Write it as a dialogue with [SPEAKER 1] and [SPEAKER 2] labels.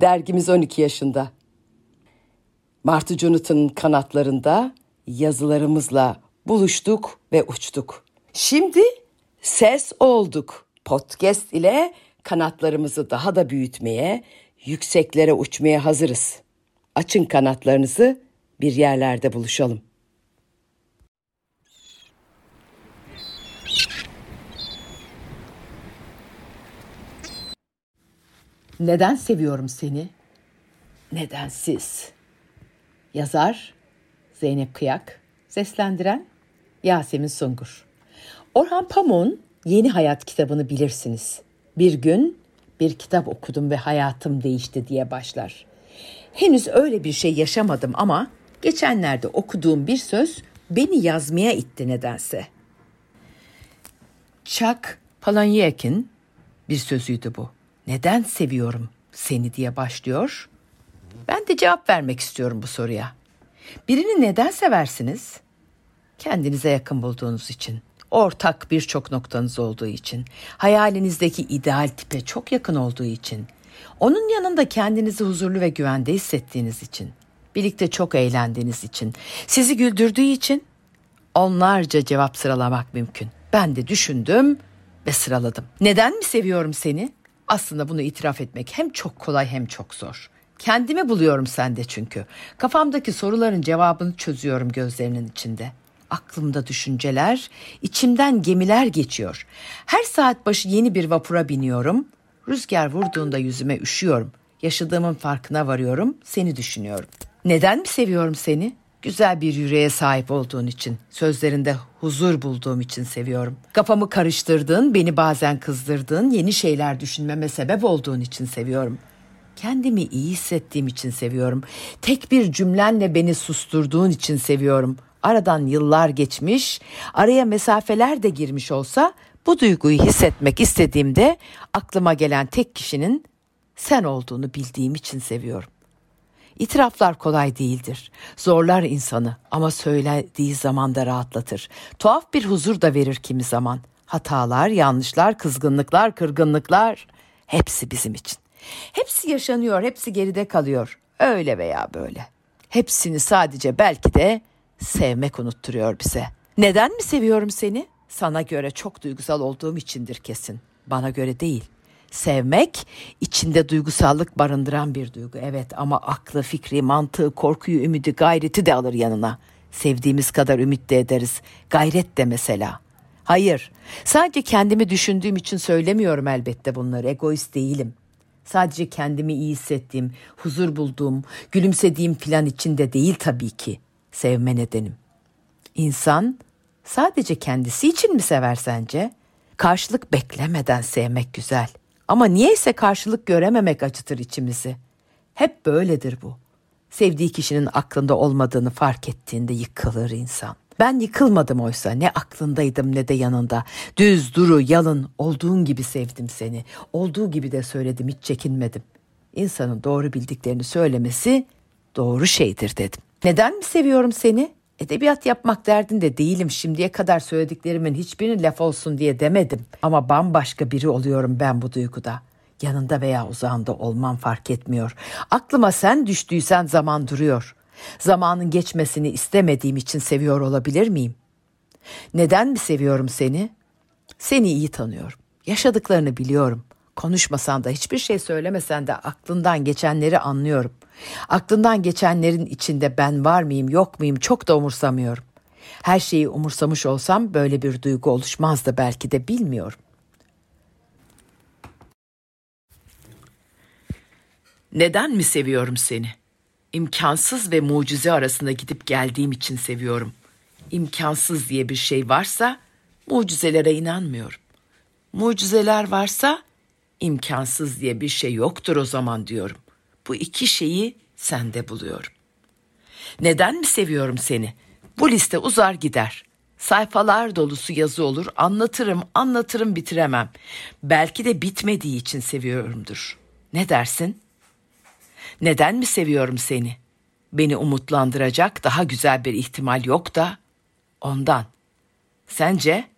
[SPEAKER 1] Dergimiz 12 yaşında. Martı Jonathan'ın kanatlarında yazılarımızla buluştuk ve uçtuk. Şimdi ses olduk. Podcast ile kanatlarımızı daha da büyütmeye, yükseklere uçmaya hazırız. Açın kanatlarınızı, bir yerlerde buluşalım. Neden seviyorum seni? Nedensiz. Yazar Zeynep Kıyak, seslendiren Yasemin Sungur. Orhan Pamuk'un Yeni Hayat kitabını bilirsiniz. Bir gün bir kitap okudum ve hayatım değişti diye başlar. Henüz öyle bir şey yaşamadım ama geçenlerde okuduğum bir söz beni yazmaya itti nedense. Chuck Palahniuk'in bir sözüydü bu. Neden seviyorum seni diye başlıyor. Ben de cevap vermek istiyorum bu soruya. Birini neden seversiniz? Kendinize yakın bulduğunuz için, ortak birçok noktanız olduğu için, hayalinizdeki ideal tipe çok yakın olduğu için, onun yanında kendinizi huzurlu ve güvende hissettiğiniz için, birlikte çok eğlendiğiniz için, sizi güldürdüğü için onlarca cevap sıralamak mümkün. Ben de düşündüm ve sıraladım. Neden mi seviyorum seni? Aslında bunu itiraf etmek hem çok kolay hem çok zor. Kendimi buluyorum sende çünkü. Kafamdaki soruların cevabını çözüyorum gözlerinin içinde. Aklımda düşünceler, içimden gemiler geçiyor. Her saat başı yeni bir vapura biniyorum. Rüzgar vurduğunda yüzüme üşüyorum. Yaşadığımın farkına varıyorum, seni düşünüyorum. Neden mi seviyorum seni? Güzel bir yüreğe sahip olduğun için, sözlerinde huzur bulduğum için seviyorum. Kafamı karıştırdığın, beni bazen kızdırdığın, yeni şeyler düşünmeme sebep olduğun için seviyorum. Kendimi iyi hissettiğim için seviyorum. Tek bir cümlenle beni susturduğun için seviyorum. Aradan yıllar geçmiş, araya mesafeler de girmiş olsa bu duyguyu hissetmek istediğimde aklıma gelen tek kişinin sen olduğunu bildiğim için seviyorum. İtiraflar kolay değildir. Zorlar insanı ama söylediği zaman da rahatlatır. Tuhaf bir huzur da verir kimi zaman. Hatalar, yanlışlar, kızgınlıklar, kırgınlıklar hepsi bizim için. Hepsi yaşanıyor, hepsi geride kalıyor. Öyle veya böyle. Hepsini sadece belki de sevmek unutturuyor bize. Neden mi seviyorum seni? Sana göre çok duygusal olduğum içindir kesin. Bana göre değil. Sevmek içinde duygusallık barındıran bir duygu. Evet ama aklı, fikri, mantığı, korkuyu, ümidi, gayreti de alır yanına. Sevdiğimiz kadar ümit de ederiz. Gayret de mesela. Hayır, sadece kendimi düşündüğüm için söylemiyorum elbette bunları. Egoist değilim. Sadece kendimi iyi hissettiğim, huzur bulduğum, gülümsediğim filan için de değil tabii ki sevme nedenim. İnsan sadece kendisi için mi sever sence? Karşılık beklemeden sevmek güzel. Ama niyeyse karşılık görememek acıtır içimizi. Hep böyledir bu. Sevdiği kişinin aklında olmadığını fark ettiğinde yıkılır insan. Ben yıkılmadım oysa ne aklındaydım ne de yanında. Düz, duru, yalın olduğun gibi sevdim seni. Olduğu gibi de söyledim hiç çekinmedim. İnsanın doğru bildiklerini söylemesi doğru şeydir dedim. Neden mi seviyorum seni? Edebiyat yapmak derdinde değilim. Şimdiye kadar söylediklerimin hiçbirini laf olsun diye demedim. Ama bambaşka biri oluyorum ben bu duyguda. Yanında veya uzağında olmam fark etmiyor. Aklıma sen düştüysen zaman duruyor. Zamanın geçmesini istemediğim için seviyor olabilir miyim? Neden mi seviyorum seni? Seni iyi tanıyorum. Yaşadıklarını biliyorum. Konuşmasan da hiçbir şey söylemesen de aklından geçenleri anlıyorum. Aklından geçenlerin içinde ben var mıyım yok muyum çok da umursamıyorum. Her şeyi umursamış olsam böyle bir duygu oluşmazdı belki de bilmiyorum. Neden mi seviyorum seni? İmkansız ve mucize arasında gidip geldiğim için seviyorum. İmkansız diye bir şey varsa mucizelere inanmıyorum. Mucizeler varsa imkansız diye bir şey yoktur o zaman diyorum. Bu iki şeyi sende buluyorum. Neden mi seviyorum seni? Bu liste uzar gider. Sayfalar dolusu yazı olur. Anlatırım, anlatırım bitiremem. Belki de bitmediği için seviyorumdur. Ne dersin? Neden mi seviyorum seni? Beni umutlandıracak daha güzel bir ihtimal yok da ondan. Sence?